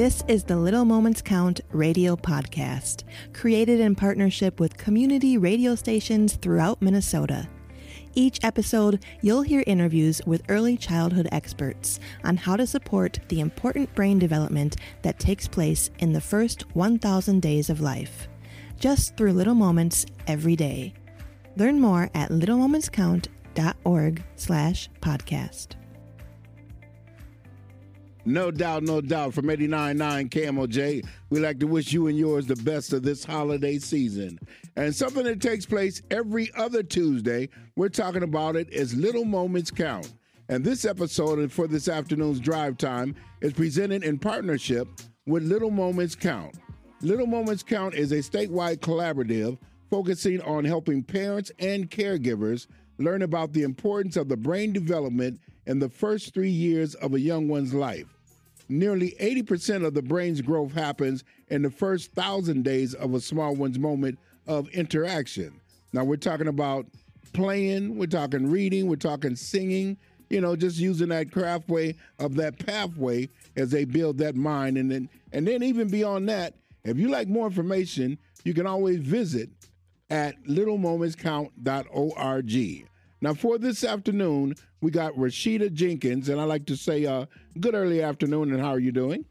This is the Little Moments Count radio podcast, created in partnership with community radio stations throughout Minnesota. Each episode, you'll hear interviews with early childhood experts on how to support the important brain development that takes place in the first 1,000 days of life, just through little moments every day. Learn more at littlemomentscount.org slash podcast. No doubt, no doubt. From 89.9 KMOJ, we like to wish you and yours the best of this holiday season. And something that takes place every other Tuesday, we're talking about it, is Little Moments Count. And this episode for this afternoon's drive time is presented in partnership with Little Moments Count. Little Moments Count is a statewide collaborative focusing on helping parents and caregivers learn about the importance of the brain development in the first three years of a young one's life. Nearly 80% of the brain's growth happens in the first thousand days of a small one's moment of interaction. Now, we're talking about playing, we're talking reading, we're talking singing, you know, just using that craftway of that pathway as they build that mind. And then, and then even beyond that, if you like more information, you can always visit at littlemomentscount.org. Now, for this afternoon, we got Rasheda Jenkins, and I like to say, uh, good early afternoon, and how are you doing?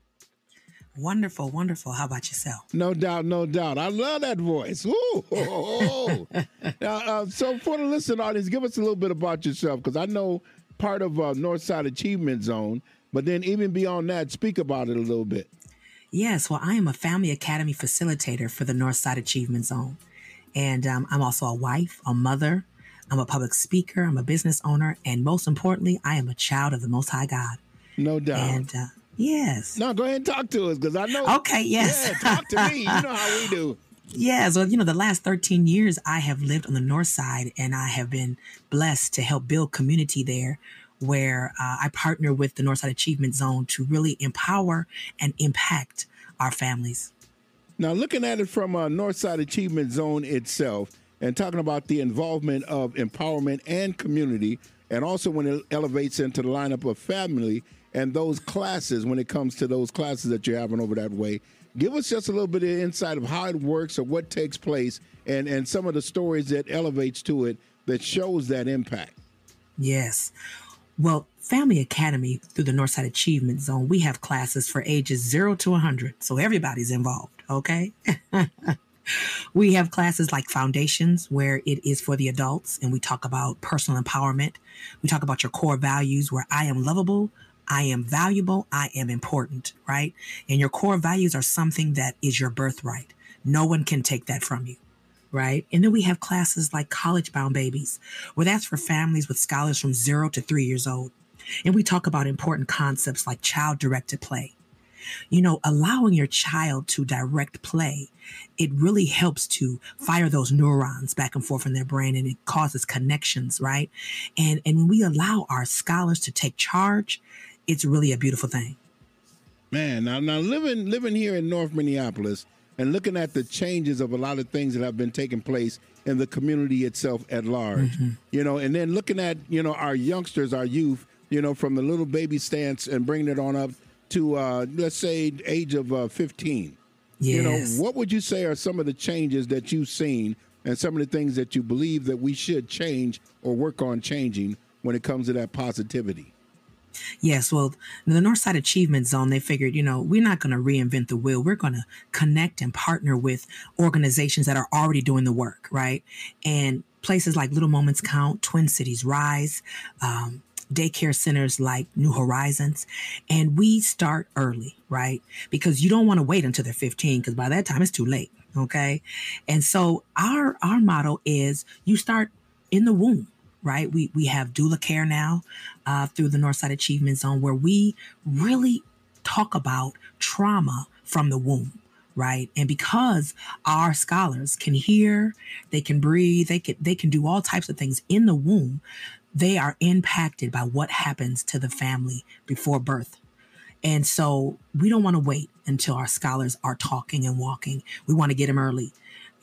Wonderful, wonderful. How about yourself? No doubt, no doubt. I love that voice. Ooh, oh, oh. now, uh, so for the listening audience, give us a little bit about yourself, because I know part of uh, Northside Achievement Zone, but then even beyond that, speak about it a little bit. Yes, well, I am a Family Academy facilitator for the Northside Achievement Zone. And um, I'm also a wife, a mother, I'm a public speaker, I'm a business owner, and most importantly, I am a child of the Most High God. No doubt. And uh, yes. No, go ahead and talk to us because I know. Okay, yes. Yeah, talk to me. You know how we do. Yeah, so you know, the last 13 years I have lived on the north side and I have been blessed to help build community there where uh, I partner with the Northside Achievement Zone to really empower and impact our families. Now, looking at it from a Northside Achievement Zone itself and talking about the involvement of empowerment and community, and also when it elevates into the lineup of family and those classes, when it comes to those classes that you're having over that way, give us just a little bit of insight of how it works or what takes place and, and some of the stories that elevates to it that shows that impact. Yes. Well, Family Academy through the Northside Achievement Zone, we have classes for ages zero to 100. So everybody's involved. Okay. we have classes like Foundations, where it is for the adults, and we talk about personal empowerment. We talk about your core values, where I am lovable, I am valuable, I am important, right? And your core values are something that is your birthright. No one can take that from you right? And then we have classes like College Bound Babies, where that's for families with scholars from zero to three years old. And we talk about important concepts like child directed play, you know, allowing your child to direct play, it really helps to fire those neurons back and forth in their brain and it causes connections, right? And and when we allow our scholars to take charge, it's really a beautiful thing. Man, now now living living here in North Minneapolis and looking at the changes of a lot of things that have been taking place in the community itself at large. Mm-hmm. You know, and then looking at, you know, our youngsters, our youth, you know, from the little baby stance and bringing it on up to uh, let's say age of uh, 15 yes. you know what would you say are some of the changes that you've seen and some of the things that you believe that we should change or work on changing when it comes to that positivity Yes, well, the Northside Achievement Zone, they figured, you know, we're not going to reinvent the wheel. We're going to connect and partner with organizations that are already doing the work, right? And places like Little Moments Count, Twin Cities Rise, um, daycare centers like New Horizons. And we start early, right? Because you don't want to wait until they're 15 because by that time it's too late. Okay. And so our, our motto is you start in the womb, right? We, we have doula care now, uh, through the Northside Achievement Zone where we really talk about trauma from the womb right and because our scholars can hear they can breathe they can they can do all types of things in the womb they are impacted by what happens to the family before birth. And so we don't want to wait until our scholars are talking and walking. We want to get them early.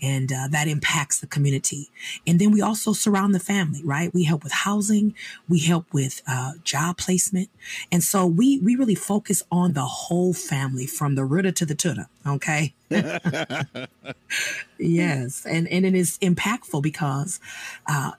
and uh, that impacts the community. And then we also surround the family, right? We help with housing, we help with uh, job placement, and so we we really focus on the whole family from the rooter to the tutor. Okay. yes, and and it is impactful because uh,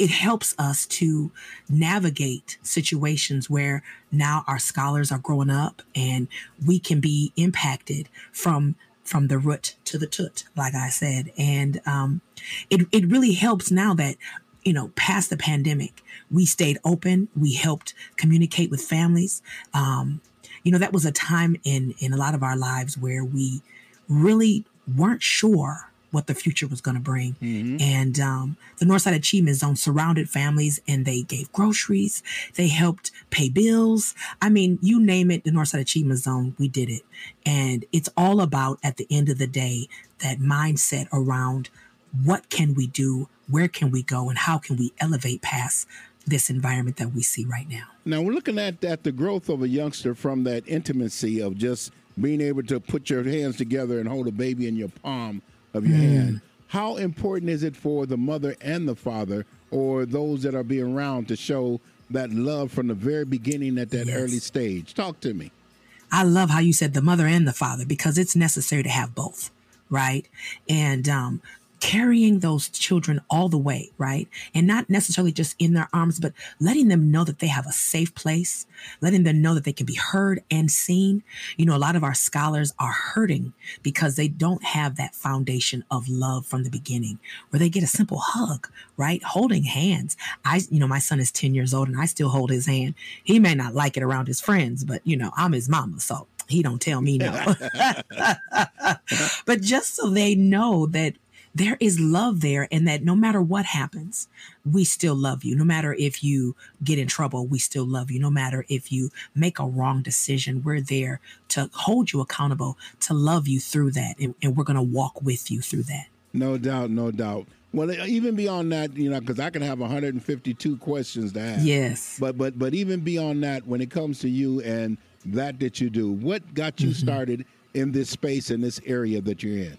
it helps us to navigate situations where now our scholars are growing up and we can be impacted from from the root to the toot, like I said. And um, it, it really helps now that, you know, past the pandemic, we stayed open. We helped communicate with families. Um, you know, that was a time in, in a lot of our lives where we really weren't sure what the future was going to bring. Mm-hmm. And um, the Northside Achievement Zone surrounded families and they gave groceries. They helped pay bills. I mean, you name it, the Northside Achievement Zone, we did it. And it's all about, at the end of the day, that mindset around what can we do, where can we go, and how can we elevate past this environment that we see right now. Now we're looking at, at the growth of a youngster from that intimacy of just being able to put your hands together and hold a baby in your palm of your mm. hand. How important is it for the mother and the father or those that are being around to show that love from the very beginning at that yes. early stage? Talk to me. I love how you said the mother and the father because it's necessary to have both, right? And um, carrying those children all the way, right? And not necessarily just in their arms, but letting them know that they have a safe place, letting them know that they can be heard and seen. You know, a lot of our scholars are hurting because they don't have that foundation of love from the beginning where they get a simple hug, right? Holding hands. I, you know, my son is 10 years old and I still hold his hand. He may not like it around his friends, but you know, I'm his mama. So he don't tell me no. but just so they know that there is love there and that no matter what happens, we still love you. No matter if you get in trouble, we still love you. No matter if you make a wrong decision, we're there to hold you accountable, to love you through that. And, and we're going to walk with you through that. No doubt, no doubt. Well, even beyond that, you know, because I can have 152 questions to ask. Yes. But but but even beyond that, when it comes to you and that that you do, what got you mm-hmm. started in this space in this area that you're in?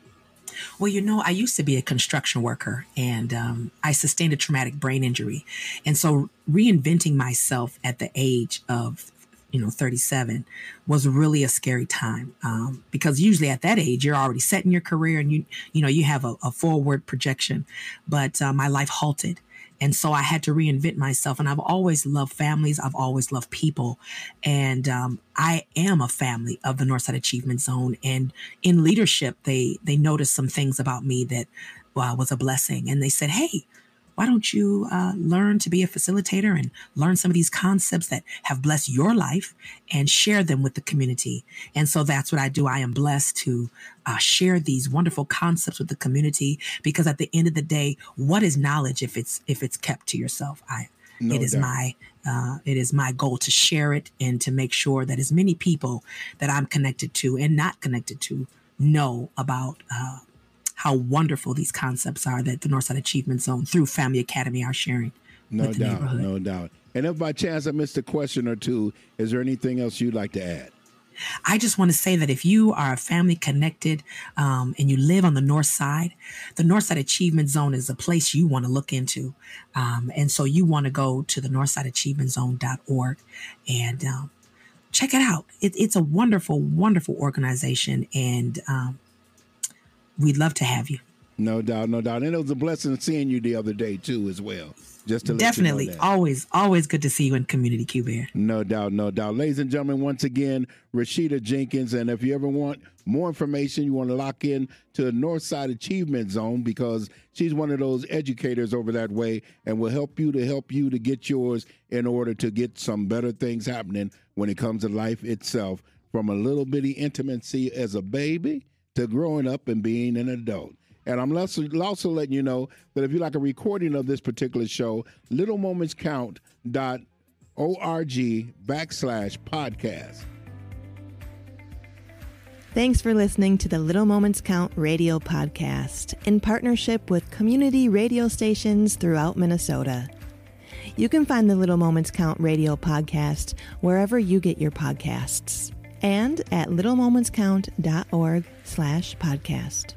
Well, you know, I used to be a construction worker and um, I sustained a traumatic brain injury. And so reinventing myself at the age of you know 37 was really a scary time um, because usually at that age you're already set in your career and you you know you have a, a forward projection but uh, my life halted and so I had to reinvent myself. And I've always loved families. I've always loved people. And um, I am a family of the Northside Achievement Zone. And in leadership, they they noticed some things about me that uh, was a blessing. And they said, "Hey, why don't you uh, learn to be a facilitator and learn some of these concepts that have blessed your life and share them with the community? And so that's what I do. I am blessed to uh, share these wonderful concepts with the community because at the end of the day, what is knowledge if it's if it's kept to yourself? I no it is doubt. my uh, it is my goal to share it and to make sure that as many people that I'm connected to and not connected to know about uh, how wonderful these concepts are that the Northside Achievement Zone through Family Academy are sharing. No doubt, no doubt. And if by chance I missed a question or two, is there anything else you'd like to add? I just want to say that if you are a family connected um, and you live on the north side, the Northside Achievement Zone is a place you want to look into. Um, and so you want to go to the northsideachievementzone.org and um, check it out. It, it's a wonderful, wonderful organization. And um, we'd love to have you. No doubt, no doubt. And it was a blessing seeing you the other day too, as well. Just to definitely you know always, always good to see you in Community Q Bear. No doubt, no doubt. Ladies and gentlemen, once again, Rasheda Jenkins. And if you ever want more information, you want to lock in to the Northside Achievement Zone because she's one of those educators over that way and will help you to help you to get yours in order to get some better things happening when it comes to life itself. From a little bitty intimacy as a baby to growing up and being an adult. And I'm also, letting you know that if you like a recording of this particular show, littlemomentscount.org backslash podcast. Thanks for listening to the Little Moments Count radio podcast in partnership with community radio stations throughout Minnesota. You can find the Little Moments Count radio podcast wherever you get your podcasts and at littlemomentscount.org slash podcast.